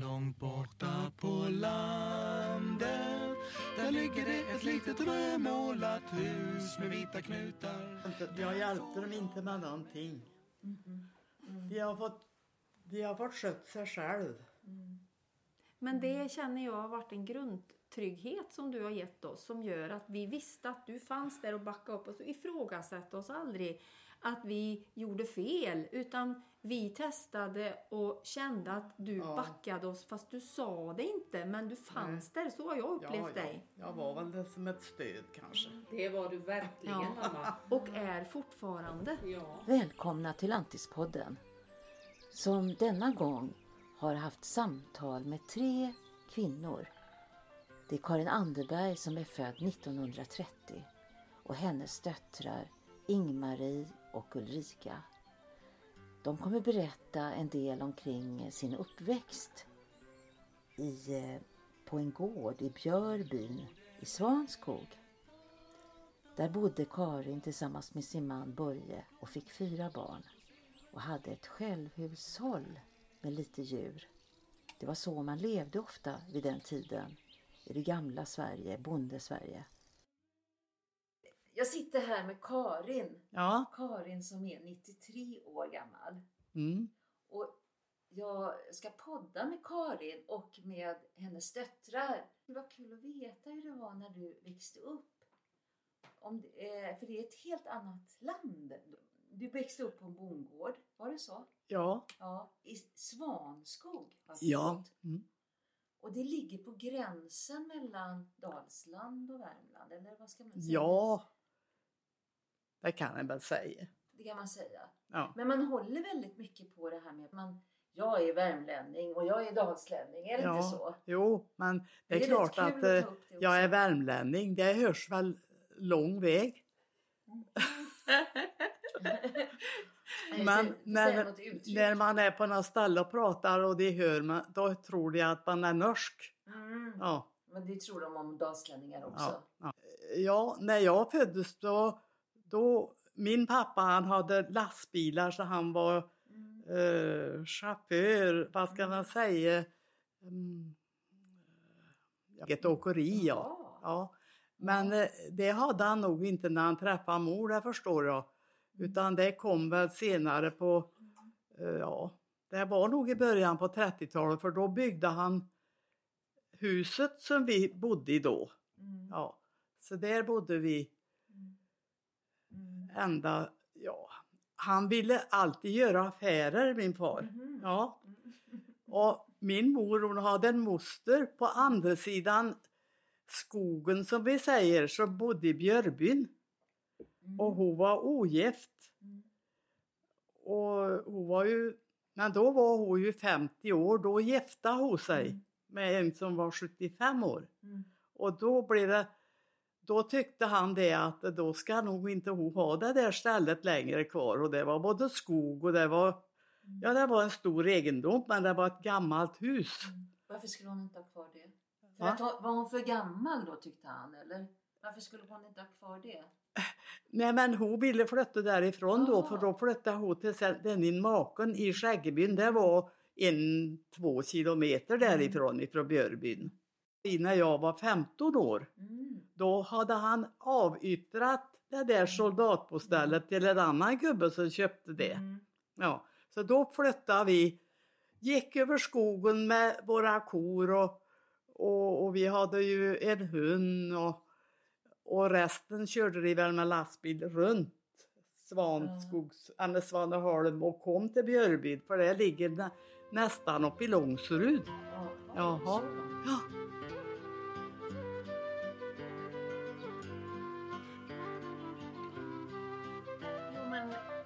Långt borta på landet Där ligger det ett litet rödmålat hus med vita knutar Jag hjälpte dem inte med någonting. De har fått, de har fått skött sig själv. Men det känner jag har varit en grundtrygghet som du har gett oss som gör att vi visste att du fanns där och backade upp oss och ifrågasatte oss aldrig att vi gjorde fel utan vi testade och kände att du Ja. backade oss fast du sa det inte men du fanns där. Så har jag upplevt dig. jag var väl det som ett stöd kanske. Det var du verkligen Ja. mamma. Och är fortfarande. Ja. Välkomna till Antispodden som denna gång har haft samtal med tre kvinnor. Det är Karin Anderberg som är född 1930 och hennes döttrar Ingmarie och Ulrika. De kommer berätta en del omkring sin uppväxt i, eh, på en gård i Björbyn i Svanskog. Där bodde Karin tillsammans med sin man Börje och fick fyra barn och hade ett självhushåll med lite djur. Det var så man levde ofta vid den tiden i det gamla Sverige, bondesverige. Jag sitter här med Karin. Ja. Karin som är 93 år gammal. Mm. Och jag ska podda med Karin och med hennes döttrar. Det var kul att veta hur det var när du växte upp. Om det, eh, för det är ett helt annat land. Du växte upp på en bondgård, var det så? Ja. Ja, i Svanskog Ja. Mm. Och det ligger på gränsen mellan Dalsland och Värmland, eller vad ska man säga? Ja. Det kan jag väl säga. Det kan man säga. Ja. Men man håller väldigt mycket på det här med att man, jag är värmlänning och jag är dalslänning, är det inte så? Jo, men det är, Det är klart att att eh, det jag är värmlänning. Det hörs väl lång väg. Men när, när man är på något ställe och pratar och de hör mig, då tror de att man är norsk. Mm. Ja, Men det tror de om dalslänningar också. ja, ja. ja när jag föddes då, då min pappa han hade lastbilar så han var eh, chaufför, vad ska man säga, mm, ett åkeri ja. Ja. ja. Men eh, det hade han nog inte när han träffade mor, det förstår jag. Utan det kom väl senare på, eh, ja, det var nog i början på 30-talet för då byggde han huset som vi bodde i då. Mm. Ja, så där bodde vi ända, ja, han ville alltid göra affärer min far. Mhm. Ja. Och min mor hon hade en moster på andra sidan skogen som vi säger som bodde i Björbyn. Och hon var ogift. Och hon var ju, men då var hon ju 50 år, då gifte hon sig med en som var 75 år. Mm. Och då blev det, då tyckte han det att då ska nog inte hon ha det där stället längre kvar och det var både skog och det var, ja det var en stor egendom men det var ett gammalt hus. Varför skulle hon inte ha kvar det? För att var hon för gammal då tyckte han eller? Varför skulle hon inte ha kvar det? Nej men hon ville flytta därifrån då Ah. för då flyttade hon till den maken i Skäggebyn. Det var en, två kilometer därifrån ifrån Björbyn. När jag var 15 år Mm. då hade han avyttrat det där soldatbostället till en annan gubbe som köpte det. Mm. Ja, så då flyttade vi, gick över skogen med våra kor och, och, och vi hade ju en hund och, och resten körde de väl med lastbil runt Svanskogs, eller Svaneholm och kom till Björbyd för det ligger nä, nästan uppe i Långserud. Ja, Jaha. Ja.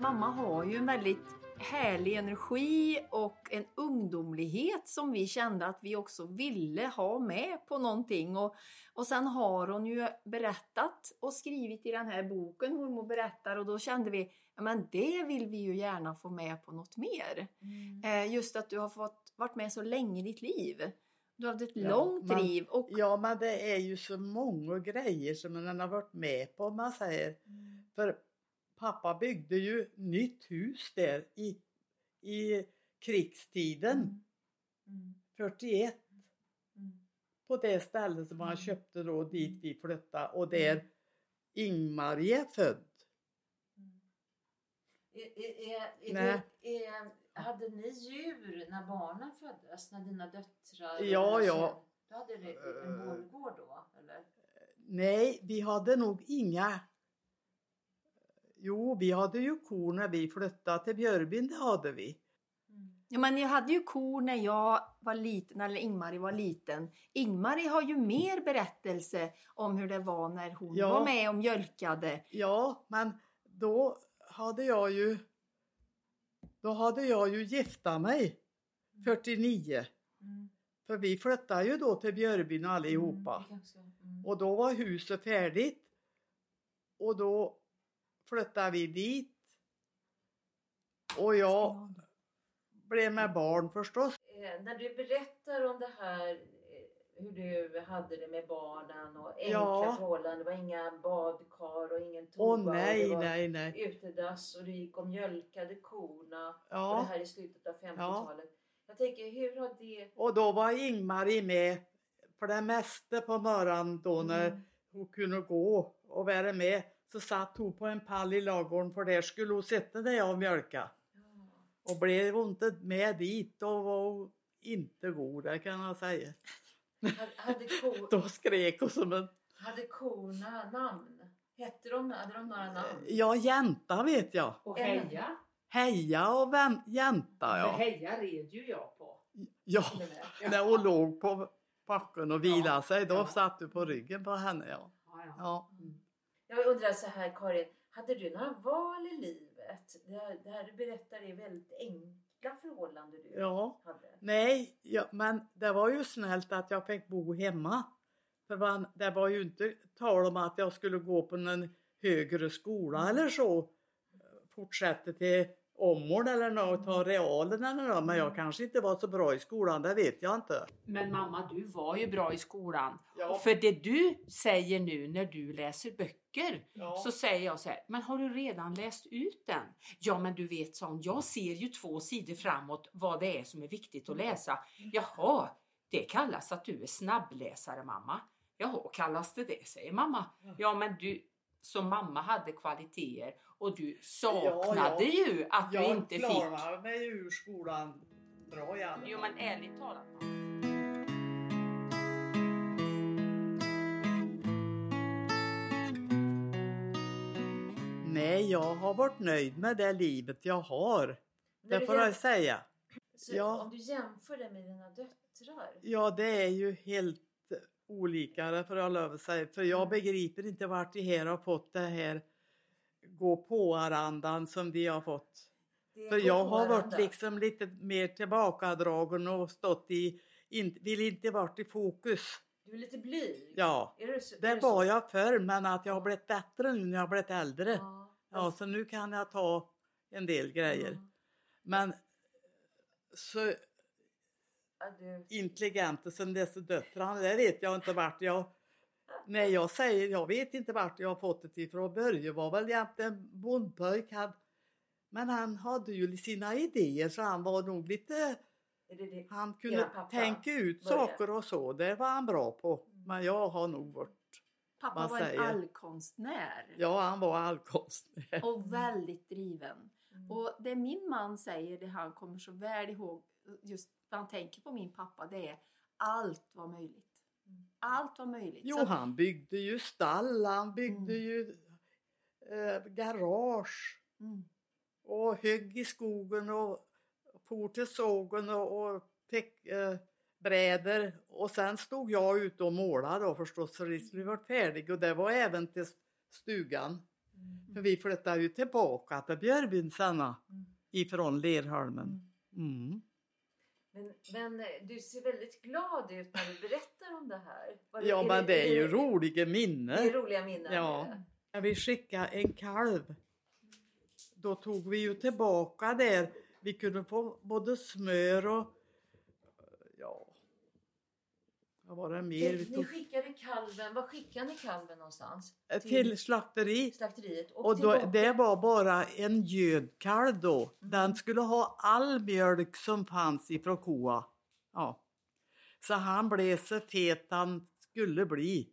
Mamma har ju en väldigt härlig energi och en ungdomlighet som vi kände att vi också ville ha med på någonting. Och, och sen har hon ju berättat och skrivit i den här boken, Mormor berättar, och då kände vi men det vill vi ju gärna få med på något mer. Mm. Eh, just att du har fått varit med så länge i ditt liv. Du har haft ett Ja, långt man- liv och Ja, men det är ju så många grejer som man har varit med på, om man säger. För pappa byggde ju nytt hus där i, i krigstiden. Mm. 41 Mm. på det stället som han köpte då dit vi flyttade och där Ingmarie är född. Är, är, är, är hade ni djur när barnen föddes? När dina döttrar? Ja, ja. Du hade en Eh. bondgård då? Eller? Nej, vi hade nog inga. Jo, vi hade ju kor när vi flyttade till Björkbyn, det hade vi. Ja, men jag hade ju kor när jag var liten, eller Ingmarie var liten. Ingmarie har ju mer berättelse om hur det var när hon Ja. var med och mjölkade. Ja, men då hade jag ju då hade jag ju gifta mig 49. Mm. För vi flyttade ju då till allihopa. Mm, det kanske- mm. Och då var huset färdigt. Och då flyttade vi dit. Och jag blev med barn förstås. Eh, när du berättar om det här eh, hur du hade det med barnen och enkla Ja. förhållanden. Det var inga badkar och ingen toa. Åh och det nej, var nej, nej. utedass och du gick och mjölkade korna. Och det Ja. här i slutet av 50-talet. Jag tänker, hur har det... Och då var Ingmarie med för det mesta på morgonen då när Mm. hon kunde gå och vara med. Så satt hon på en pall i ladugården för där skulle hon sitta när jag mjölka. Och blev hon inte med dit då var hon inte god, det kan jag säga. Hade, hade, ko, Då skrek hon som en... hade korna namn? Hette de, hade de några namn? Ja, jänta vet jag. Och heja. Heja och vän, jänta För ja. heja red ju jag på. Ja, när hon låg på backen och vilade Ja, sig då ja. satt du på ryggen på henne ja. Ja, ja. ja. Jag undrar så här Karin, hade du några val i livet? Det här, det här du berättar är väldigt enkla förhållanden du Ja. hade. Nej, ja, men det var ju snällt att jag fick bo hemma. För man, det var ju inte tal om att jag skulle gå på någon högre skola eller så. Fortsätta till Åmål eller något, ta realen eller något. Men jag kanske inte var så bra i skolan, det vet jag inte. Men mamma, du var ju bra i skolan. Ja. För det du säger nu när du läser böcker Ja. så säger jag så här, men har du redan läst ut den? Ja, men du vet sån, jag ser ju två sidor framåt vad det är som är viktigt att läsa. Jaha, det kallas att du är snabbläsare mamma. Jaha, kallas det det, säger mamma. Ja, men du som mamma hade kvaliteter och du saknade ja. ju att du jag inte fick. klarade mig ur skolan bra i alla fall. Jo, men ärligt talat. Nej, jag har varit nöjd med det livet jag har. Det du får jag säga. så ja. Om du jämför det med dina döttrar. Ja, det är ju helt olika, det får jag lov att säga. För jag begriper inte vart de här har fått det här gå på-arandan som de har fått. Det För jag har varit liksom lite mer tillbakadragen och stått i, in, vill inte varit i fokus. Du är lite blyg. Ja, Är det, så, är det det var så? jag förr men att jag har blivit bättre nu när jag har blivit äldre. Ja. Ja, så nu kan jag ta en del grejer. Ja. Men så intelligenta som dessa döttrarna, det vet jag inte vart jag... När jag säger, jag vet inte vart jag har fått det ifrån. Börje var väl egentligen bondpojk. Han, men han hade ju sina idéer så han var nog lite... är det det? Han kunde tänka ut Börje? saker och så. Det var han bra på. Men jag har nog varit... Pappa var en säger? allkonstnär. Ja, han var allkonstnär. Och väldigt driven. Mm. Och det min man säger, det han kommer så väl ihåg, just när han tänker på min pappa, det är allt var möjligt. Allt var möjligt. Jo, Så- han byggde ju stall, han byggde Mm. ju eh, garage. Mm. och högg i skogen och for till sågen och, och fick eh, bräder. Och sen stod jag ute och målade då förstås så det skulle varit färdig och det var även till stugan. Mm. För vi flyttade ju tillbaka till Björkbyn sen Mm. ifrån Lerholmen. Mm. Men, men eh, du ser väldigt glad ut när du berättar om det här. Var Ja men det är ju roliga Det är minnen. roliga minnen. Ja. är det. När vi skickade en kalv då tog vi ju tillbaka där. Vi kunde få både smör och ja, vad var det mer? Ni tog, skickade kalven, var skickade ni kalven någonstans? till slakteri. slakteriet och, Och då, det var bara en gödkalv då. Den skulle ha all mjölk som fanns ifrån koa. Ja. Så han blev så fet han skulle bli.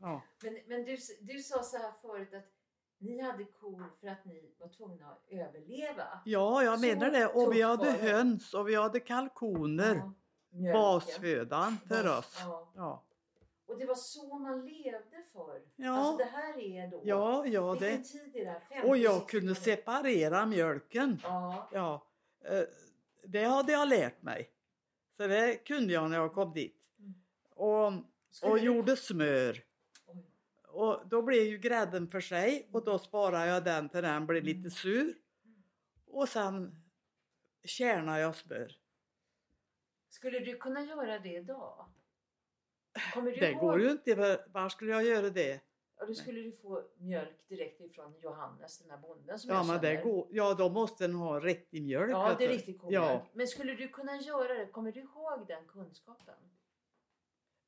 Ja. Men, men du, du sa så här förut att ni hade kor för att ni var tvungna att överleva. Ja, jag Så menar det. Och vi hade höns och vi hade kalkoner. Ja, mjölken. Basfödan för Bas- oss. Ja. Ja, Och det var så man levde förr. Ja. Alltså det här är då... ja, ja det. tid är det här? 50, Och jag 60, kunde 70? separera mjölken. Ja. Ja, eh, det hade jag lärt mig. Så det kunde jag när jag kom dit. Mm. Och, Skulle och du- gjorde smör. Oj. Och då blev ju grädden för sig och då sparade jag den till den blev lite sur. Och sen kärnade jag smör. Skulle du kunna göra det idag? Kommer du Det ihåg? går ju inte, var skulle jag göra det? Ja, då skulle du få mjölk direkt ifrån Johannes, den här bonden som Ja, jag men det går, ja då måste den ha riktig mjölk. Ja, det är riktigt god mjölk. Ja, Men skulle du kunna göra det? Kommer du ihåg den kunskapen?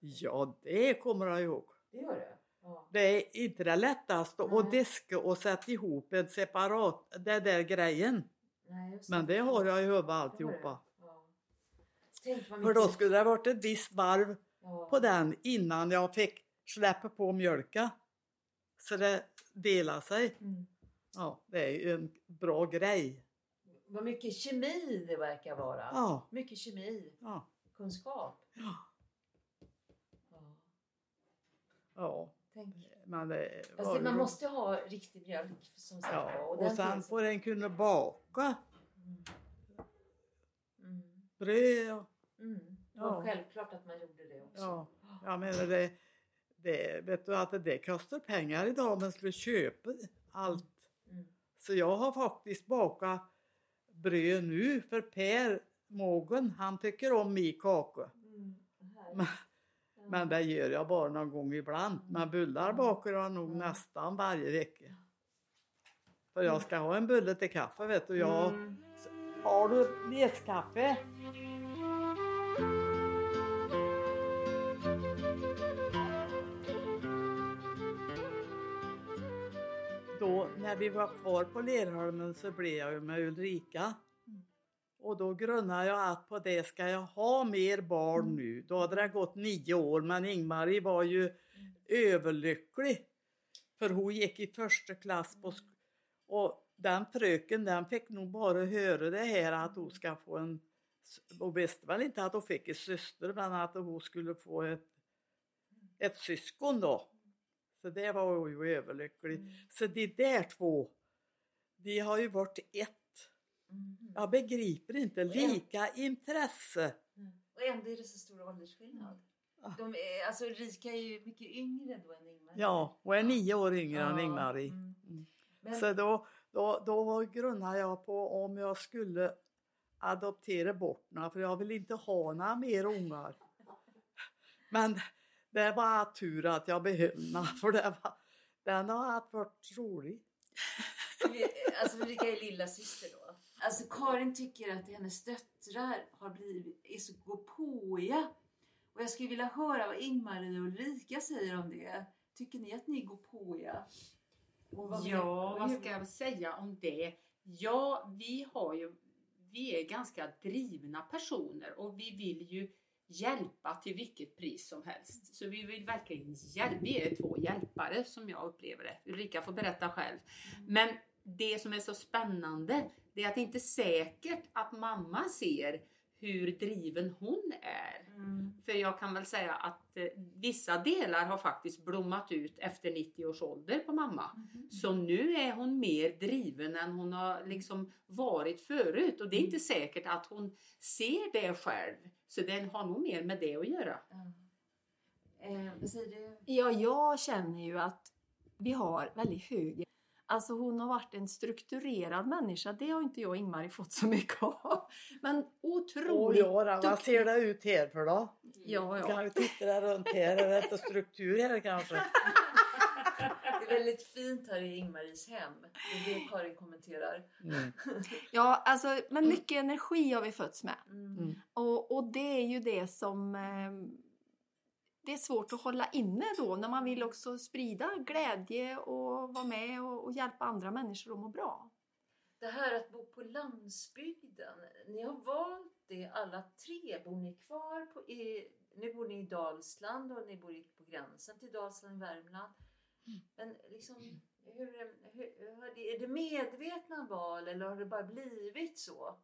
ja, det kommer jag ihåg. Det gör du? Ja. Det är inte det lättaste att Nej. diska och sätta ihop en separat, det där grejen. Nej, Men det har jag i huvudet alltihopa. du. Ja. Tänk vad För då skulle det ha varit ett visst varv ja. på den innan jag fick släppa på mjölken. Så det delar sig. Mm. Ja, det är ju en bra grej. Vad mycket kemi det verkar vara. Ja, Mycket kemi, ja, kunskap. ja. Ja. Tänk. Men det det, man ju- måste ha riktig mjölk som sagt Ja, och och sen finns- får den kunna baka Mm. Mm. bröd. Mm. Det Ja. var självklart att man gjorde det också. Ja, jag menar det, det, vet du att det kostar pengar idag om man skulle köpa allt. Mm. Så jag har faktiskt bakat bröd nu för Per Mågen, han tycker om min kaka. Mm. Men-. Men det gör jag bara någon gång ibland. Men bullar bakar jag nog nästan varje vecka. För jag ska ha en bulle till kaffe vet du. Jag, Mm. Har du neskaffe? När vi var kvar på Lerholmen så blev jag ju med Ulrika. Och då grunnade jag att på det ska jag ha mer barn nu. Då hade det gått nio år men Ingmarie var ju överlycklig. För hon gick i första klass på och den fröken den fick nog bara höra det här att hon ska få en hon visste väl inte att hon fick en syster men att hon skulle få ett, ett syskon då. Så det var hon ju överlycklig. Så de där två, de har ju varit ett. Mm. Jag begriper inte, lika intresse. Mm. Och ändå är det så stor åldersskillnad. Ah. De är, alltså Ulrika är ju mycket yngre då än Ingmar. Ja, och är nio år yngre än Ja, Ingmarie. mm. Mm. Men, Så då, då, då grunnade jag på om jag skulle adoptera bort några, för jag vill inte ha några mer ungar. Men det var tur att jag behöll några, för det var, den har varit rolig. alltså Ulrika är lilla syster då. Alltså Karin tycker att hennes döttrar har blivit, är så gåpåiga. Och jag skulle vilja höra vad Ingmarie och Ulrika säger om det. Tycker ni att ni är gåpåiga? Vad- Ja, vad ska jag säga om det? Ja, vi har ju, vi är ganska drivna personer och vi vill ju hjälpa till vilket pris som helst. Så vi vill verkligen hjälpa. Vi är två hjälpare som jag upplever det. Ulrika får berätta själv. Men det som är så spännande, det är att det inte är säkert att mamma ser hur driven hon är. Mm. För jag kan väl säga att eh, vissa delar har faktiskt blommat ut efter 90 års ålder på mamma. Så nu är hon mer driven än hon har liksom varit förut. Och det är inte säkert att hon ser det själv. Så den har nog mer med det att göra. Ja. Eh, vad säger du? Ja, jag känner ju att vi har väldigt hög... Alltså hon har varit en strukturerad människa. Det har inte jag och Ingmarie fått så mycket av. Men otroligt ja, då, vad ser det ut här för då? Ja, ja. Kan vi titta där runt här? Är det inte struktur här kanske? Det är väldigt fint här i Ingmaries hem. Det är det Karin kommenterar. Mm. ja, alltså, men mycket energi har vi fötts med. Mm. Och, och det är ju det som eh, det är svårt att hålla inne då när man vill också sprida glädje och vara med och, och hjälpa andra människor att må bra. Det här att bo på landsbygden. Ni har valt 80, alla tre, bor ni kvar på, i, nu bor ni i Dalsland och ni bor i- på gränsen till Dalsland, Värmland. Men liksom, hur, hur, det- är det medvetna val eller har det bara blivit så?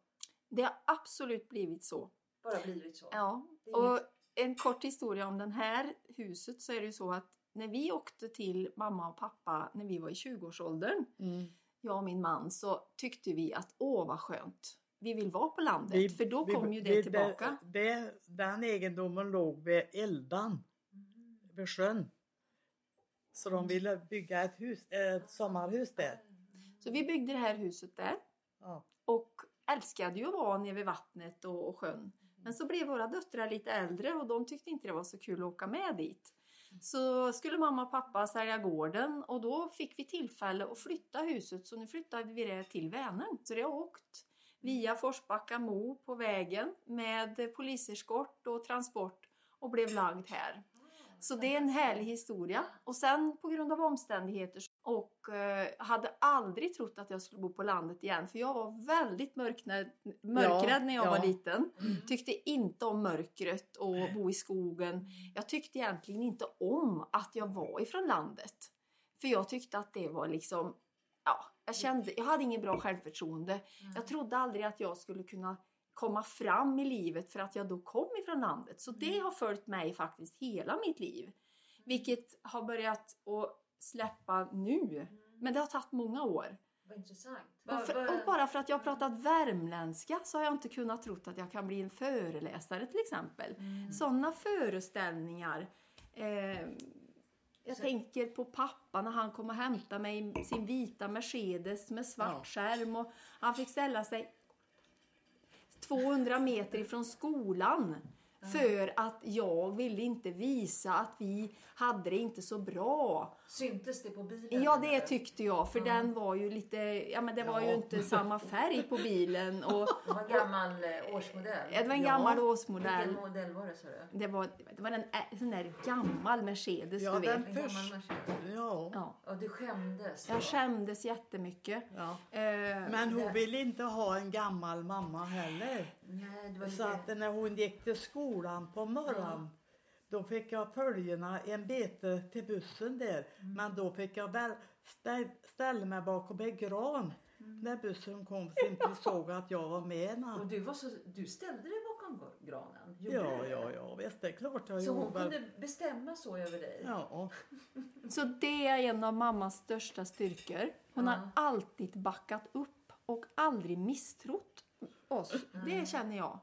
Det har absolut blivit så. Bara blivit så? Ja, Det är och inget- en kort historia om det här huset så är det ju så att när vi åkte till mamma och pappa när vi var i 20-årsåldern, Mm. jag och min man, så tyckte vi att åh vad skönt, vi vill vara på landet Vi- för då vi- kom ju vi- det tillbaka. Det, det, den egendomen låg vid Eldan, Mm. vid sjön. Så de ville bygga ett, hus, ett sommarhus där. Så vi byggde det här huset där Ja. och älskade ju att vara nere vid vattnet och, och sjön. Men så blev våra döttrar lite äldre och de tyckte inte det var så kul att åka med dit. Så skulle mamma och pappa sälja gården och då fick vi tillfälle att flytta huset så nu flyttade vi det till Vänern. Så det har åkt via Forsbacka Mo på vägen med poliseskort och transport och blev lagd här. Så det är en härlig historia. Och sen på grund av omständigheter och eh, hade aldrig trott att jag skulle bo på landet igen. För jag var väldigt mörknä- mörkrädd när jag ja. var liten. Tyckte inte om mörkret och bo i skogen. Jag tyckte egentligen inte om att jag var ifrån landet. För jag tyckte att det var liksom, ja, jag kände, jag hade ingen bra självförtroende. Jag trodde aldrig att jag skulle kunna komma fram i livet för att jag då kom ifrån landet. Så det har följt mig faktiskt hela mitt liv. Vilket har börjat att släppa nu. Men det har tagit många år. Vad intressant. Och, för, och bara för att jag har pratat värmländska så har jag inte kunnat tro att jag kan bli en föreläsare till exempel. Mm. Sådana föreställningar. Eh, jag Så- tänker på pappa när han kom och hämtade mig i sin vita Mercedes med svart Ja. skärm och han fick ställa sig 200 meter ifrån skolan för att jag ville inte visa att vi hade det inte så bra. Syntes det på bilen? Ja, det eller? tyckte jag. För den var ju lite... Ja, men det var ju Ja. inte samma färg på bilen. Och Det var en gammal eh, årsmodell. det var en Ja. gammal årsmodell. Vilken modell var det sa du? Det var, det var en ä- sån där gammal Mercedes, Ja, du den vet. En gammal först. Ja. Ja. Och du skämdes? Jag skämdes jättemycket. ja. Eh, Men hon det- ville inte ha en gammal mamma heller. Nej, det var Så lite... att när hon gick till skolan på morgonen då fick jag följerna en bete till bussen där. Men då fick jag väl stä- ställa mig bakom en gran när bussen kom så inte såg att jag var med. Och du, var så, du ställde dig bakom granen? Ja, du ja, ja, visst det är klart jag Så hon väl. kunde bestämma så över dig? Ja, Så det är en av mammas största styrkor. Hon Ja. har alltid backat upp och aldrig misstrott oss. Det känner jag.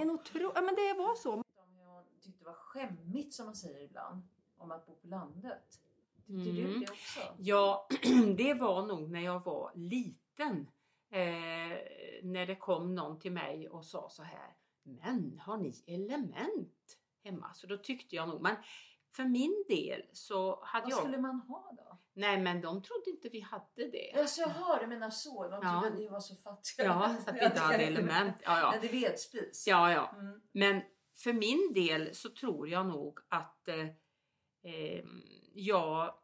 En otro... ja, men det var så. Som jag tyckte var skämmigt som man säger ibland om att bo på landet. Tyckte du Mm. det också? Ja, det var nog när jag var liten. Eh, när det kom någon till mig och sa så här. Men har ni element hemma? Så då tyckte jag nog. Men för min del så hade Vad jag... skulle man ha då? Nej men de trodde inte vi hade det. Alltså jaha, du menar så. De Ja. trodde att ni var så fattiga. Ja, så att vi inte hade element. Ja, ja. Men det är vedspis. ja, ja. Mm. Men för min del så tror jag nog att eh, eh, jag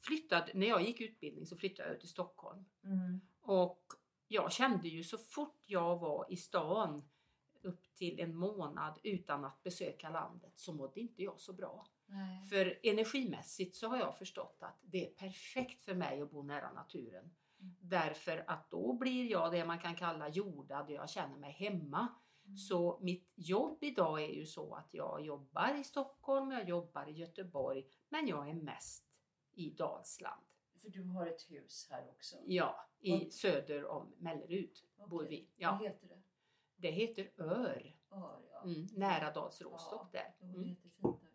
flyttade, när jag gick utbildning så flyttade jag till Stockholm. Mm. Och jag kände ju så fort jag var i stan upp till en månad utan att besöka landet så mådde inte jag så bra. Nej. För energimässigt så har jag förstått att det är perfekt för mig att bo nära naturen. Mm. Därför att då blir jag det man kan kalla jordad jag känner mig hemma. Mm. Så mitt jobb idag är ju så att jag jobbar i Stockholm, jag jobbar i Göteborg, men jag är mest i Dalsland. För du har ett hus här också. Ja, i Vad- söder om Mellerud bor Okej. vi. Vad Ja, heter det? det heter Ör, Ör, ja. mm, nära Dals Råstock Ja, där. Mm.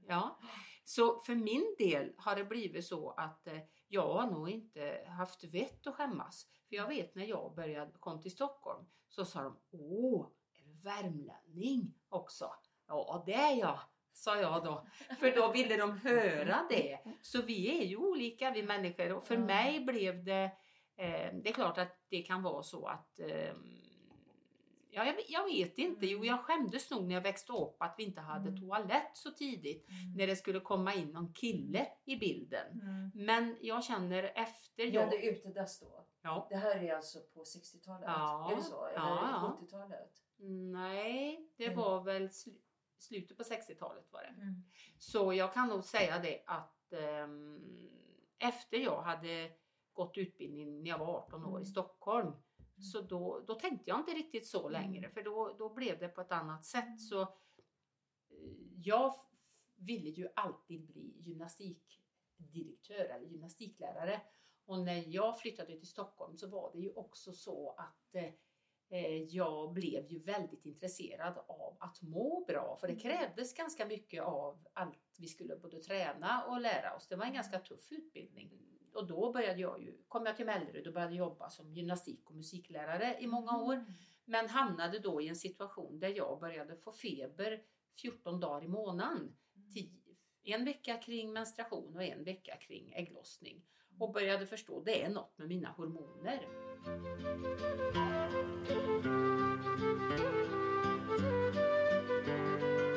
Ja, så för min del har det blivit så att eh, jag har nog inte haft vett att skämmas. För jag vet när jag började kom till Stockholm så sa de Åh, värmlänning också? Ja, det är jag, sa jag då. För då ville de höra det. Så vi är ju olika vi människor och för mig blev det eh, Det är klart att det kan vara så att ehm, Ja, jag, jag vet inte. Jo, jag skämdes nog när jag växte upp att vi inte hade Mm. toalett så tidigt Mm. när det skulle komma in någon kille i bilden. Mm. Men jag känner efter Ni hade jag... utedass då? Ja. Det här är alltså på 60-talet? Ja, Är det så? Eller ja. 70-talet? Nej, det Mm. var väl sl- slutet på 60-talet var det. Mm. Så jag kan nog säga det att ehm, efter jag hade gått utbildning när jag var 18 år i Mm. Stockholm så då, då tänkte jag inte riktigt så Mm. längre för då, då blev det på ett annat sätt. Så eh, jag ville ju alltid bli gymnastikdirektör eller gymnastiklärare. Och när jag flyttade till Stockholm så var det ju också så att eh, jag blev ju väldigt intresserad av att må bra. För det krävdes ganska mycket av allt vi skulle både träna och lära oss. Det var en ganska tuff utbildning. Och då började jag ju, kom jag till Mellerud och började jobba som gymnastik och musiklärare i många år. Men hamnade då i en situation där jag började få feber 14 dagar i månaden. Tio- En vecka kring menstruation och en vecka kring ägglossning. Och började förstå det är något med mina hormoner.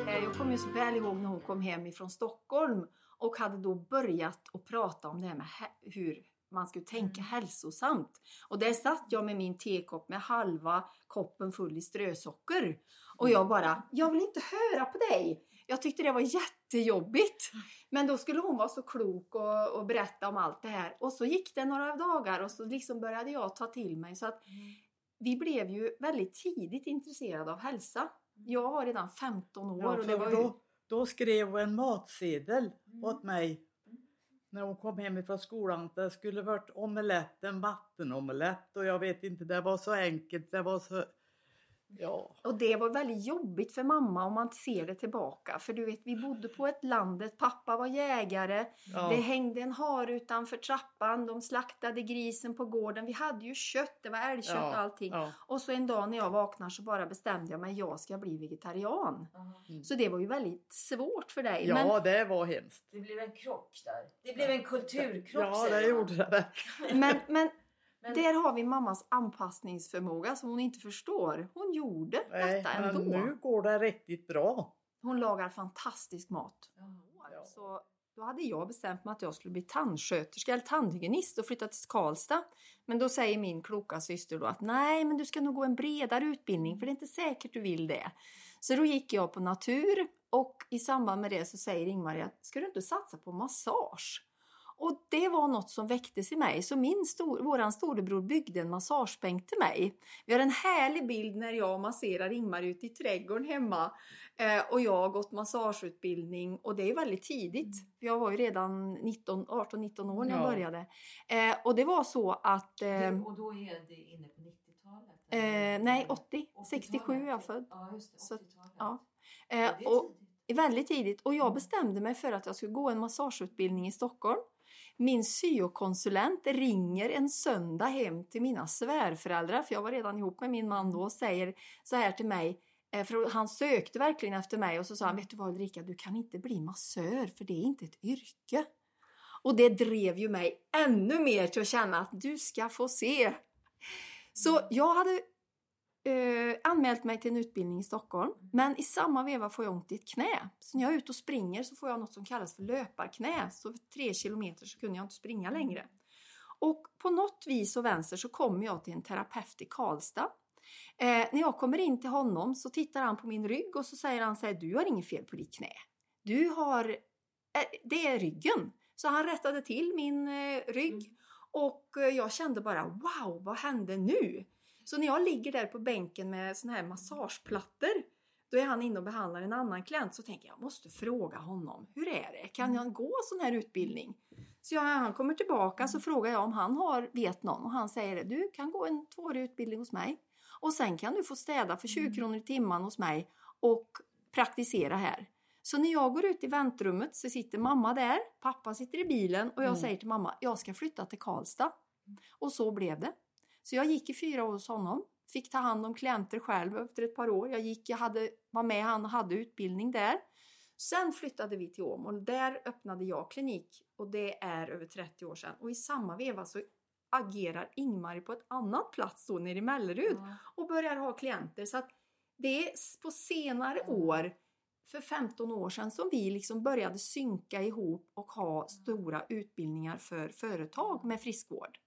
Eh, Jag kommer ju så väl ihåg när hon kom hem ifrån Stockholm och hade då börjat att prata om det här med hur man skulle tänka hälsosamt. Och där satt jag med min tekopp med halva koppen full i strösocker. Och jag bara, jag vill inte höra på dig. Jag tyckte det var jättejobbigt. Men då skulle hon vara så klok och, och berätta om allt det här. Och så gick det några dagar och så liksom började jag ta till mig. Så att vi blev ju väldigt tidigt intresserade av hälsa. Jag var redan 15 år Ja, och det var ju... då, då skrev hon en matsedel Mm. åt mig när hon kom hem ifrån skolan. Det skulle varit omelett, en vattenomelett och jag vet inte, det var så enkelt. Det var så... Ja. Och det var väldigt jobbigt för mamma om man ser det tillbaka. För du vet, vi bodde på ett landet, pappa var jägare, ja. det hängde en har utanför trappan, de slaktade grisen på gården. Vi hade ju kött, det var älgkött Ja, och allting. ja. Och så en dag när jag vaknar så bara bestämde jag mig, jag ska bli vegetarian. Ja. Så det var ju väldigt svårt för dig. ja, Men, det var hemskt. Det blev en krock där. Det blev en kulturkrock Ja, det gjorde det. men, men Men- där har vi mammas anpassningsförmåga som hon inte förstår. Hon gjorde Nej, detta men ändå. nu går det riktigt bra. Hon lagar fantastisk mat. Ja. Så då hade jag bestämt mig att jag skulle bli tandsköterska eller tandhygienist och flytta till Karlstad. Men då säger min kloka syster då att nej, men du ska nog gå en bredare utbildning för det är inte säkert du vill det. Så då gick jag på natur och i samband med det så säger Ingmarie att ska du inte satsa på massage? Och det var något som väcktes i mig. Så min stor, våran storebror byggde en massagebänk till mig. Vi har en härlig bild när jag masserar Ingmar ute i trädgården hemma. Eh, och jag har gått massageutbildning och det är väldigt tidigt. Jag var ju redan 19 18-19 år när jag Ja. började. Eh, och det var så att... Eh, Det, och då är det inne på 90-talet? eh, nej, 80. 80-talet. 67 är jag född. Ja, just det. Så- 80-talet. ja. Ja, Eh, och. Väldigt tidigt. Och jag bestämde mig för att jag skulle gå en massageutbildning i Stockholm. Min syokonsulent ringer en söndag hem till mina svärföräldrar, för jag var redan ihop med min man då, och säger så här till mig. eh, För han sökte verkligen efter mig och så sa han, vet du vad Ulrika, du kan inte bli massör för det är inte ett yrke. Och det drev ju mig ännu mer till att känna att du ska få se. Så jag hade eh, anmält mig till en utbildning i Stockholm. Men i samma veva får jag ont i ett knä. Så när jag är ute och springer så får jag något som kallas för löparknä. Så för tre kilometer så kunde jag inte springa längre. Och på något vis och vänster så kommer jag till en terapeut i Karlstad. Eh, när jag kommer in till honom så tittar han på min rygg och så säger han så här, du har inget fel på ditt knä. Du har, eh, det är ryggen. Så han rättade till min eh, rygg och eh, jag kände bara wow, vad hände nu? Så när jag ligger där på bänken med såna här massageplattor då är han inne och behandlar en annan klient så tänker jag, jag måste fråga honom. Hur är det? Kan jag gå sån här utbildning? Så jag, han kommer tillbaka så frågar jag om han har, vet någon och han säger du kan gå en tvåårig utbildning hos mig och sen kan du få städa för 20 kronor i timmen hos mig och praktisera här. Så när jag går ut i väntrummet så sitter mamma där, pappa sitter i bilen och jag Mm. säger till mamma, jag ska flytta till Karlstad. Och så blev det. Så jag gick i fyra år hos honom, fick ta hand om klienter själv efter ett par år. Jag gick, jag hade, var med han och hade utbildning där. Sen flyttade vi till Åmål. Där öppnade jag klinik och det är över 30 år sedan. Och i samma veva så agerar Ingmarie på ett annat plats då nere i Mellerud Ja. och börjar ha klienter. Så att det är på senare år, för 15 år sedan, som vi liksom började synka ihop och ha stora utbildningar för företag med friskvård.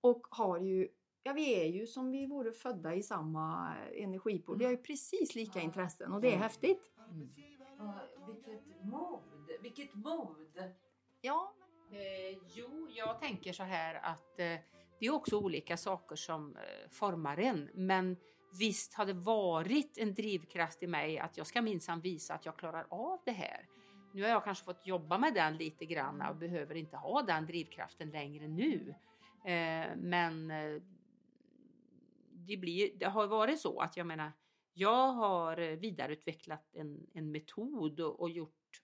Och har ju Ja, vi är ju som vi vore födda i samma energipool. Vi har ju precis lika intressen och det är häftigt. vilket mod! Vilket mod! Ja, Eh, jo, jag tänker så här att eh, det är också olika saker som eh, formar en. Men visst har det varit en drivkraft i mig att jag ska minsann visa att jag klarar av det här. Nu har jag kanske fått jobba med den lite grann och behöver inte ha den drivkraften längre nu. Eh, men eh, det, blir, det har varit så att jag menar, jag har eh, vidareutvecklat en, en metod och, och gjort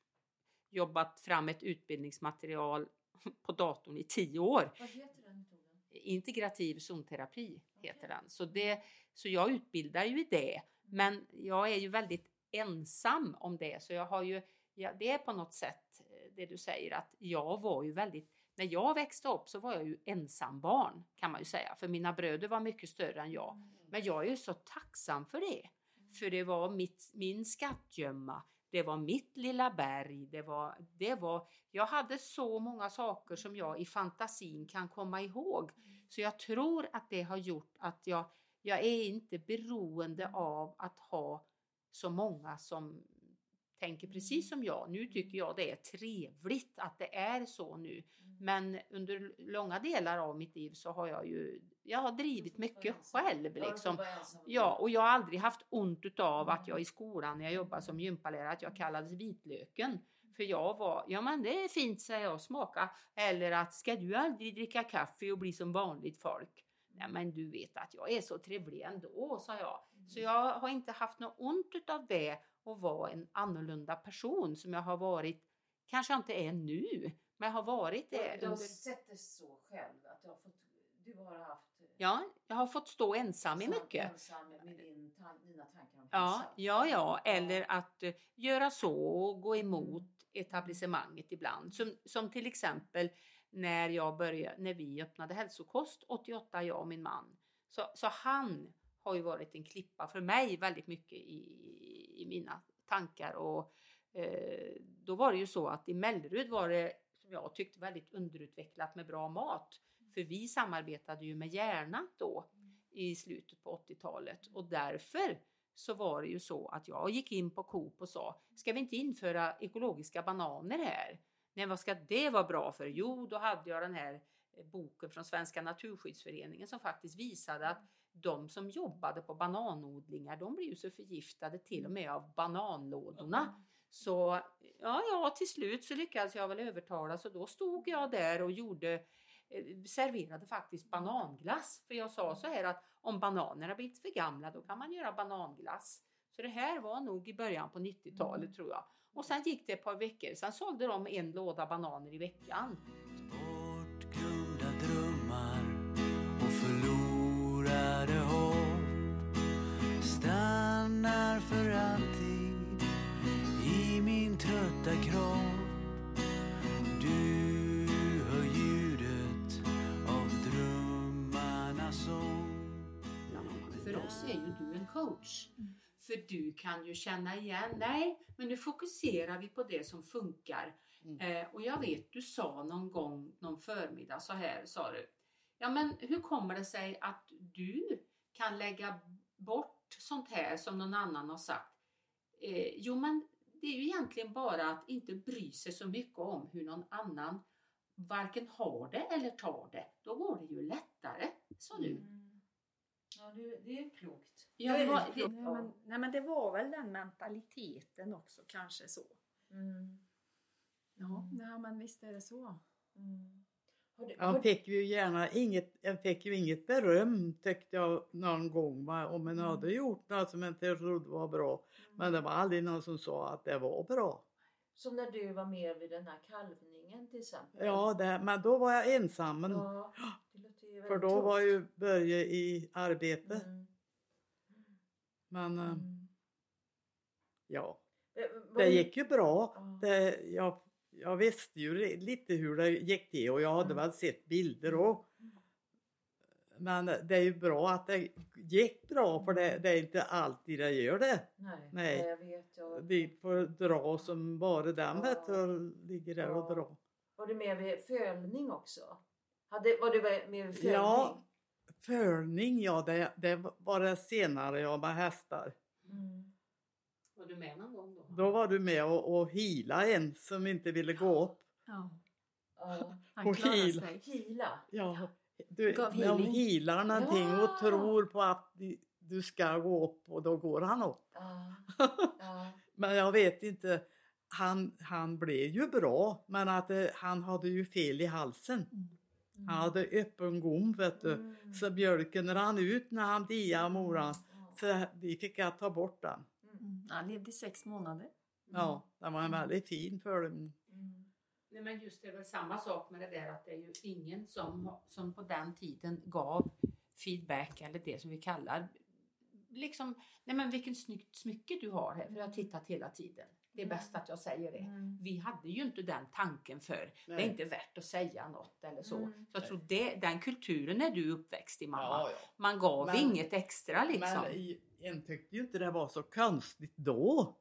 jobbat fram ett utbildningsmaterial på datorn i tio år. Vad heter den metoden? Integrativ zonterapi heter den. Så, det, så jag utbildar ju i det. Men jag är ju väldigt ensam om det. Så jag har ju, ja, det är på något sätt eh, det du säger att jag var ju väldigt, när jag växte upp så var jag ju ensam barn kan man ju säga. För mina bröder var mycket större än jag. Men jag är ju så tacksam för det. För det var mitt, min skattgömma. Det var mitt lilla berg. Det var, det var, jag hade så många saker som jag i fantasin kan komma ihåg. Så jag tror att det har gjort att jag, jag är inte beroende av att ha så många som tänker precis som jag. Nu tycker jag det är trevligt att det är så nu. Men under långa delar av mitt liv så har jag ju, jag har drivit mycket själv liksom. Ja, och jag har aldrig haft ont utav att jag i skolan när jag jobbade som gympalärare att jag kallades vitlöken. För jag var, ja men det är fint säger jag, smaka. Eller att ska du aldrig dricka kaffe och bli som vanligt folk? Nej men du vet att jag är så trevlig ändå, sa jag. Så jag har inte haft något ont utav det och vara en annorlunda person som jag har varit, kanske jag inte är nu, men jag har varit det. Du har sett det så själv att du har fått, du har haft Ja, jag har fått stå ensam i mycket. ensam med din, dina tankar om Ja, ja, ja, eller att eh, göra så och gå emot etablissemanget ibland. Som, som till exempel när jag började, när vi öppnade hälsokost 88, jag och min man. Så, så han har ju varit en klippa för mig väldigt mycket i, i mina tankar och eh, då var det ju så att i Mellerud var det som jag tyckte väldigt underutvecklat med bra mat. För vi samarbetade ju med Järna då i slutet på 80-talet och därför så var det ju så att jag gick in på Coop och sa, ska vi inte införa ekologiska bananer här? Nej, vad ska det vara bra för? Jo, då hade jag den här boken från Svenska Naturskyddsföreningen som faktiskt visade att de som jobbade på bananodlingar, de blev ju så förgiftade till och med av bananlådorna. Så ja, ja, till slut så lyckades jag väl övertala så då stod jag där och gjorde eh, serverade faktiskt bananglass. För jag sa så här att om bananerna blivit för gamla då kan man göra bananglass. Så det här var nog i början på 90-talet tror jag. Och sen gick det ett par veckor. Sen sålde de en låda bananer i veckan. Oss är ju du en coach. För du kan ju känna igen, nej, men nu fokuserar vi på det som funkar. Eh, och jag vet, du sa någon gång, någon förmiddag så här, sa du. Ja, men hur kommer det sig att du kan lägga bort sånt här som någon annan har sagt? Eh, jo, men det är ju egentligen bara att inte bry sig så mycket om hur någon annan varken har det eller tar det. Då går det ju lättare, sa du. Mm. Ja, det, det är klokt. Ja, det var- det-. Nej men, nej men det var väl den mentaliteten också kanske så. Mm. Ja, nej, men visst är det så. Mm. Har du, Han fick ju gärna inget, jag fick ju inget beröm tyckte jag någon gång va, om en hade gjort något som jag inte trodde var bra. Men det var aldrig någon som sa att det var bra. Som när du var med vid den här kalvningen till exempel. Ja, det, men då var jag ensam. Men, Ja, för då var tufft. ju Börje i arbete. Mm. Men eh, Mm. ja, Eh, det gick ju bra. Ja. Det, jag, jag visste ju li- lite hur det gick till och jag hade Mm. väl sett bilder och men det är ju bra att det gick bra för det, det är inte alltid det gör det. Nej, Nej. jag vet. Jag... Vi får dra som bara den Ja. och ligger där och Ja. drar. Var du med vid fölning också? Hade, var du med vid fölning? Ja. Fölning, ja det, det var det senare jag med hästar. Mm. Var du med någon gång då? Då var du med och, och hila en som inte ville gå upp. Ja, Ja. han Och klarade hila. sig. Hila. Ja, du, Gav de healing. healar någonting Ja. och tror på att du ska gå upp och då går han upp. Ja. Ja. Men jag vet inte, han, han blev ju bra men att det, han hade ju fel i halsen. Han hade öppen gom vet du. Mm. Så mjölken rann ut när han diade moran. Så vi fick att ta bort den. Mm. Han levde i sex månader. Ja, den var en väldigt fin följning. Mm. Nej, men just det är väl samma sak med det där att det är ju ingen som, som på den tiden gav feedback eller det som vi kallar liksom, nej men vilken snyggt smycke du har här för jag har tittat hela tiden. Det är bäst att jag säger det. Mm. Vi hade ju inte den tanken för det är Nej. inte värt att säga något eller så. Mm. Så jag tror det, den kulturen är du uppväxt i mamma. ja. Man gav Men- inget extra liksom. Men en tyckte ju inte det var så konstigt då.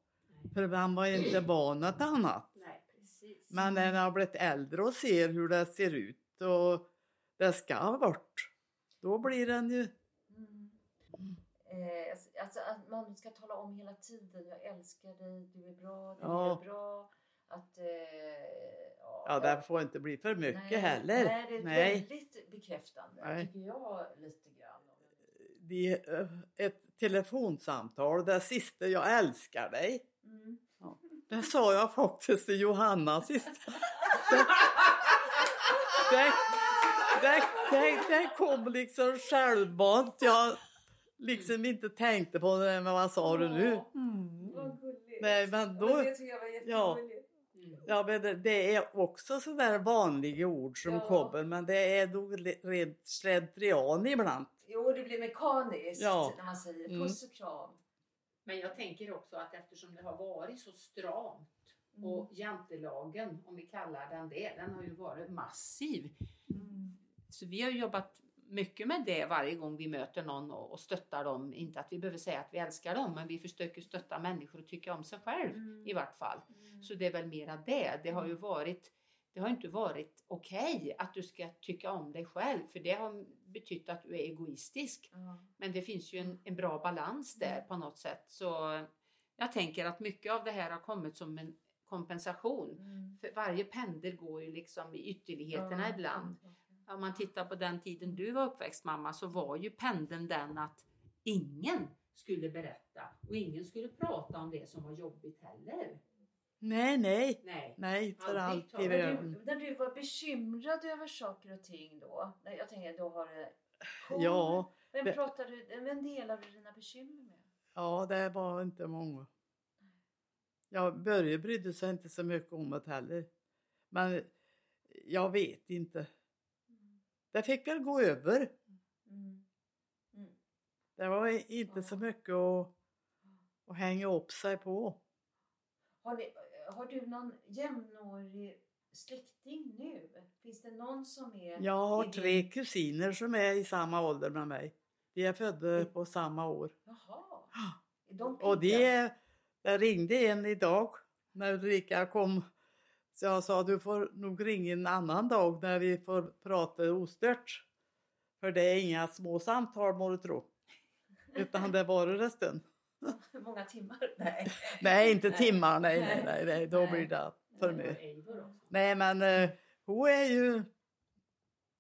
För han var ju inte van något annat. Men när han har blivit äldre och ser hur det ser ut och det ska bort. Då blir den ju... Mm. Eh, alltså- alltså att man ska tala om hela tiden. Jag älskar dig, du är bra, du Ja. är bra. Att, eh, ja, Ja, det får inte bli för mycket nej, heller. Nej, det är Nej. väldigt bekräftande Nej. tycker jag lite grann. Är eh, ett telefonsamtal, det sista jag älskar dig. Mm. Det sa jag faktiskt till Johanna sist. Det, det, det, det kom liksom självmant. Jag liksom inte tänkte på det, men vad sa du nu? Mm. Vad gulligt. Nej, men då... Men det tycker jag var Ja. jättegulligt. Mm. Ja, men det, det är också sådär vanliga ord som Ja. kommer, men det är nog rent slentrian ibland. Jo, det blir mekaniskt Ja. när man säger Mm. puss och kram. Men jag tänker också att eftersom det har varit så stramt och jantelagen, om vi kallar den det, den har ju varit massiv. Mm. Så vi har jobbat mycket med det varje gång vi möter någon och, och stöttar dem. Inte att vi behöver säga att vi älskar dem, men vi försöker stötta människor och tycka om sig själv Mm. i vart fall. Mm. Så det är väl mera det. Det har ju varit det har inte varit okej att du ska tycka om dig själv för det har betytt att du är egoistisk. Ja. Men det finns ju en, en bra balans där på något sätt. Så jag tänker att mycket av det här har kommit som en kompensation. Mm. För varje pendel går ju liksom i ytterligheterna ibland. Om man tittar på den tiden du var uppväxt mamma så var ju pendeln den att ingen skulle berätta och ingen skulle prata om det som var jobbigt heller. Nej, nej, Nej. nej, för Aldrig allt ta- i Men världen. du, när du var bekymrad över saker och ting då? Jag tänker då har det... Ja, Vem det- pratar du, vem delar du dina bekymmer med? ja, det var inte många. Ja, Börje brydde sig inte så mycket om det heller. Men jag vet inte. Det fick väl gå över. Mm. Mm. Det var inte så mycket att, att hänga upp sig på. Har, ni, har du någon jämnårig släkting nu? Finns det någon som är... Jag har din- tre kusiner som är i samma ålder med mig. De är födda på samma år. Jaha. Är de Och det, det ringde en idag när Ulrika kom. Så jag sa du får nog ringa en annan dag när vi får prata ostört. För det är inga små samtal må du tro. Utan det var en stund. Hur många timmar? Nej. Nej inte Nej. timmar, nej nej Nej. nej, då Nej. blir det för mycket. Nej men eh, hon är ju...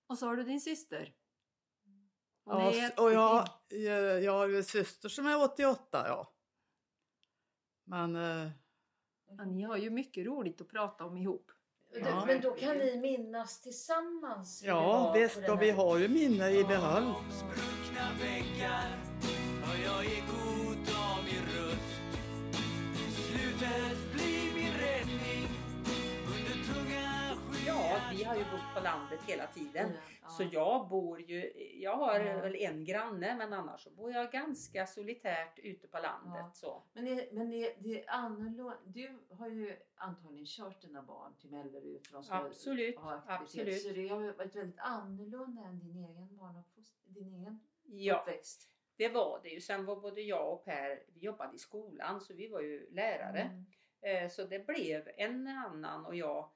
Och så har du din syster. Hon Ja, är och jag, jag, jag har ju en syster som är 88 ja. Men eh, Ja, ni har ju mycket roligt att prata om ihop. Ja. Men då kan ni minnas tillsammans? ja visst och vi har ju minne i behåll. Har ju bott på landet hela tiden. Ja. Så jag bor ju, jag har Ja. väl en granne men annars så bor jag ganska solitärt ute på landet. Ja. Så. Men, det, men det, det är annorlunda. Du har ju antagligen kört dina barn till Mellerud för de ska Absolut, ha aktivitet. absolut. Så det har varit väldigt annorlunda än din egen barnuppfostran, din egen Ja, uppväxt. det var det ju. Sen var både jag och Per, vi jobbade i skolan så vi var ju lärare. Mm. Eh, Så det blev en annan och jag.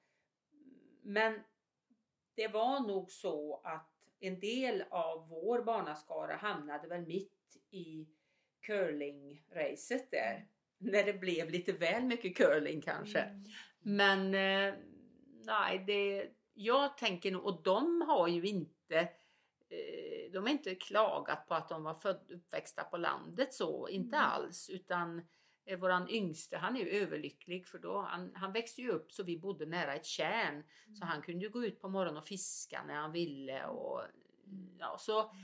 Men det var nog så att en del av vår barnaskara hamnade väl mitt i curlingracet där. När det blev lite väl mycket curling kanske. Mm. Men eh, nej, det, jag tänker nog, och de har ju inte eh, de har inte klagat på att de var född, uppväxta på landet så, inte Mm. alls. Utan eh, våran yngste, han är ju överlycklig för då, han, han växte ju upp så vi bodde nära ett tjärn. Så han kunde ju gå ut på morgonen och fiska när han ville. Och, ja, så.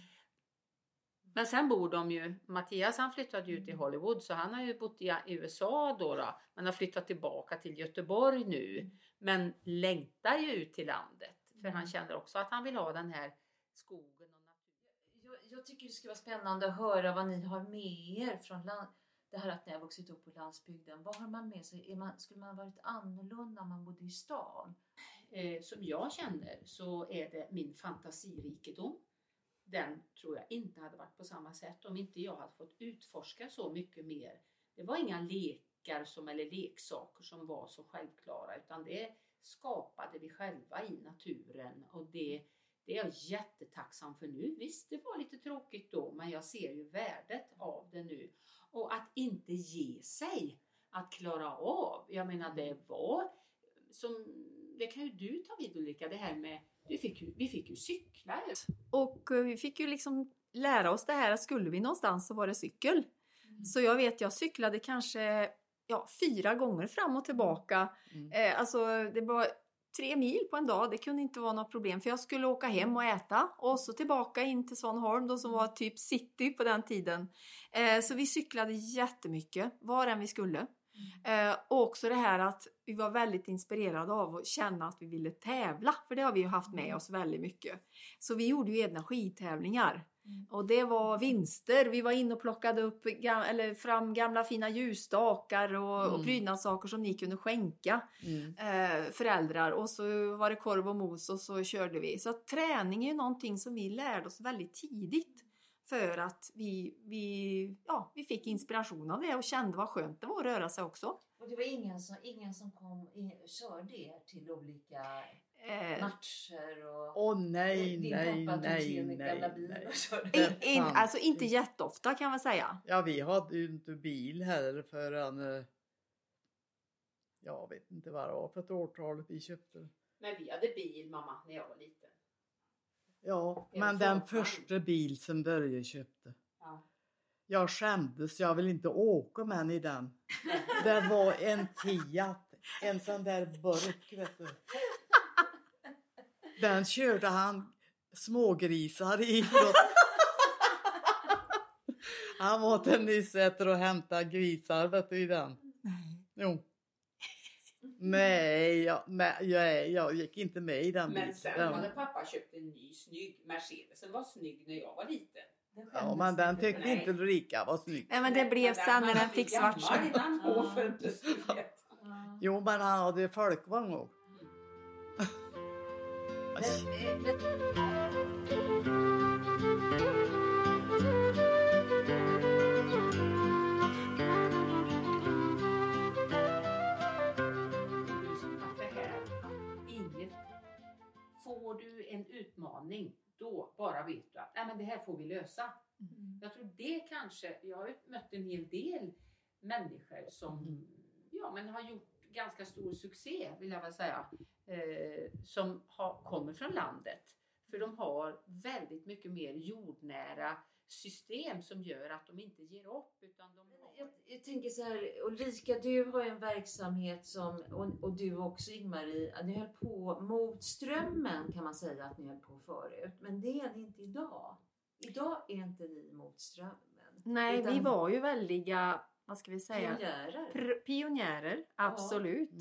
Men sen bor de ju, Mattias han flyttade ju till Hollywood så han har ju bott i i USA då, då men har flyttat tillbaka till Göteborg nu. Men längtar ju ut till landet för han känner också att han vill ha den här skogen och naturen. Jag, jag tycker det skulle vara spännande att höra vad ni har med er från land, det här att när jag vuxit upp på landsbygden. Vad har man med sig? Är man, skulle man varit annorlunda om man bodde i stan? eh, som jag känner så är det min fantasirikedom. Den tror jag inte hade varit på samma sätt om inte jag hade fått utforska så mycket mer. Det var inga lekar som, eller leksaker som var så självklara utan det skapade vi själva i naturen och det, det är jag jättetacksam för nu. Visst, det var lite tråkigt då men jag ser ju värdet av det nu. Och att inte ge sig, att klara av. Jag menar det var som, det kan ju du ta vid Ulrika, det här med, vi fick ju, vi fick ju cykla. Och eh, vi fick ju liksom lära oss det här att skulle vi någonstans så var det cykel. Så jag vet, jag cyklade kanske ja, fyra gånger fram och tillbaka. Mm. Eh, alltså det var tre mil på en dag, det kunde inte vara något problem för jag skulle åka hem och äta och så tillbaka in till Svaneholm då som var typ city på den tiden. Eh, så vi cyklade jättemycket var än vi skulle. Eh, och också det här att vi var väldigt inspirerade av att känna att vi ville tävla, för det har vi ju haft med oss väldigt mycket. Så vi gjorde ju egna skidtävlingar. Och det var vinster. Vi var inne och plockade upp gam- eller fram gamla fina ljusstakar och, och Mm. prydnadssaker som ni kunde skänka Mm. eh, föräldrar. Och så var det korv och mos och så körde vi. Så träning är ju någonting som vi lärde oss väldigt tidigt. För att vi, vi, ja, vi fick inspiration av det och kände vad skönt det var att röra sig också. Och det var ingen som, ingen som kom in, körde er till olika Eh, matcher och... Åh nej, Din nej, pappa tog nej, sin nej, gamla bil nej. och körde. Det in, in, fanns alltså inte jätteofta kan man säga. Ja, vi hade ju inte bil heller förrän... eh, Jag vet inte vad det var för ett årtal vi köpte. Men vi hade bil mamma när jag var liten. Ja, men den första bil som Börje köpte. Ja. Jag skämdes, jag vill inte åka med i den. Det var en Fiat, en sån där burk vet du. Den körde han smågrisar i. Han var till Nysäter och hämtade grisar vet du i den. Jo. Nej, jag, jag, jag gick inte med i den Men sen hade pappa köpt en ny snygg Mercedes. Den var snygg när jag var liten. Ja, men den tyckte Nej. inte Ulrika var snygg. Nej men det blev sen när den fick svart. Jo, men han hade folkvagn också. Att inget... Får du en utmaning, då bara vet du att Nej, men det här får vi lösa. Jag tror det kanske, jag har mött en hel del människor som ja, men har gjort ganska stor succé, vill jag väl säga, eh, som har, kommer från landet. För de har väldigt mycket mer jordnära system som gör att de inte ger upp. Utan de har... jag, jag tänker så här, Ulrika du har en verksamhet som, och, och du också Ingmarie, ni höll på mot strömmen kan man säga att ni höll på förut. Men det är ni inte idag. Idag är inte ni mot strömmen. Nej, Utan vi var ju väldiga, vad ska vi säga, pionjärer. pr- pionjärer. Absolut.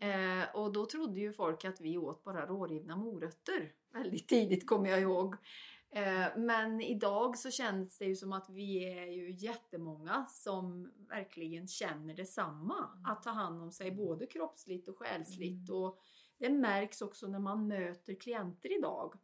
Mm. Eh, och då trodde ju folk att vi åt bara rårivna morötter. Väldigt tidigt kommer jag ihåg. Eh, men idag så känns det ju som att vi är ju jättemånga som verkligen känner detsamma. Att ta hand om sig både kroppsligt och själsligt. Och det märks också när man möter klienter idag.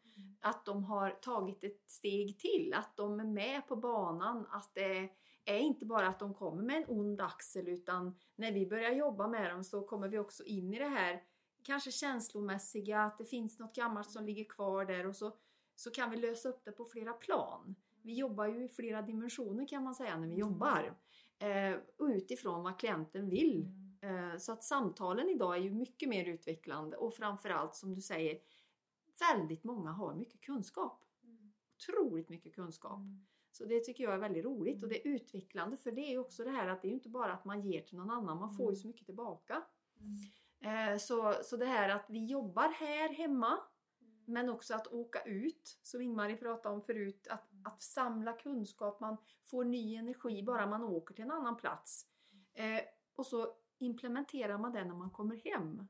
Att de har tagit ett steg till. Att de är med på banan. Att det är inte bara att de kommer med en ond axel utan när vi börjar jobba med dem så kommer vi också in i det här kanske känslomässiga, att det finns något gammalt som ligger kvar där och så så kan vi lösa upp det på flera plan. Vi jobbar ju i flera dimensioner kan man säga när vi jobbar. Eh, utifrån vad klienten vill. Eh, så att samtalen idag är ju mycket mer utvecklande och framförallt som du säger, väldigt många har mycket kunskap. Otroligt mycket kunskap. Så det tycker jag är väldigt roligt och det är utvecklande för det är ju också det här att det är ju inte bara att man ger till någon annan, man får ju så mycket tillbaka. Eh, Så, så det här att vi jobbar här hemma men också att åka ut, som Ingmarie pratade om förut, att, att samla kunskap, man får ny energi bara man åker till en annan plats. Eh, och så implementerar man det när man kommer hem.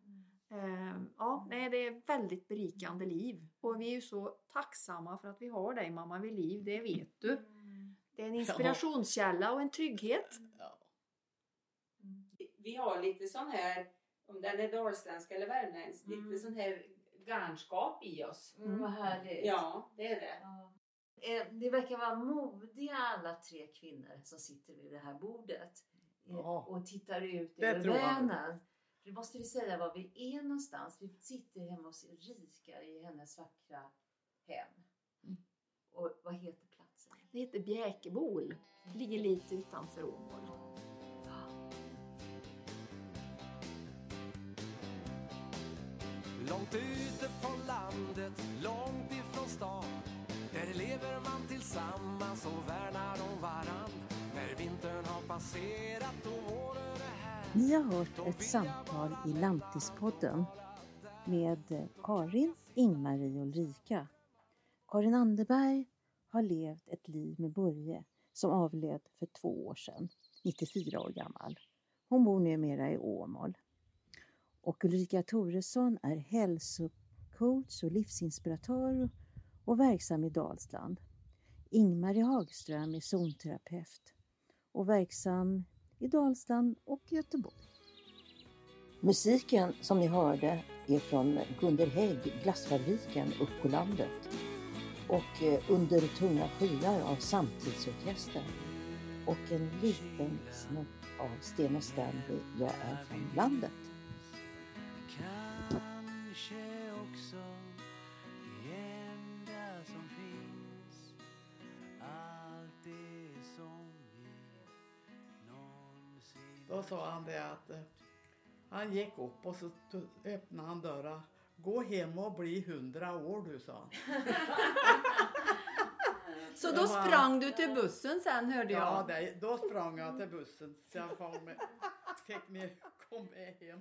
Eh, ja, nej, det är väldigt berikande liv. Och vi är ju så tacksamma för att vi har dig mamma vid liv, det vet du. Det är en inspirationskälla och en trygghet. Vi har lite sån här, om den är dalsländsk eller värmländsk, Mm. lite sån här garnskap i oss. Mm, vad härligt. Ja, det är det. Ja. Eh, Det verkar vara modiga alla tre kvinnor som sitter vid det här bordet eh, Ja. och tittar ut över. Vänern. För måste vi säga var vi är någonstans. Vi sitter hemma hos Erika i hennes vackra hem. Mm. Och vad heter platsen? Det heter Bjäkebol. Ligger lite utanför Åmål. Långt ute på landet, långt ifrån stan Där lever man tillsammans och värnar om varann När vintern har passerat och våren ni har hört ett samtal i Lantispodden med Karin, Ingmarie och Ulrika. Karin Anderberg har levt ett liv med Börje som avled för två år sedan, 94 år gammal. Hon bor numera i Åmål. Och Ulrika Toresson är hälsocoach och livsinspiratör och verksam i Dalsland. Ingmarie Hagström är zonterapeut och verksam i Dalsland och Göteborg. Musiken som ni hörde är från Gunder Hägg, Glassfabriken upp på landet. Och eh, Under tunga skyar av Samtidsorkestern. Och en liten snutt av Sten och Stanley, Jag är från landet. Då sa han det att eh, han gick upp och så öppnade han dörren. Gå hem och bli hundra år du, sa han. Så då sprang du till bussen sen hörde jag. Ja, det, då sprang jag till bussen. Så jag kom fick med, kom med hem.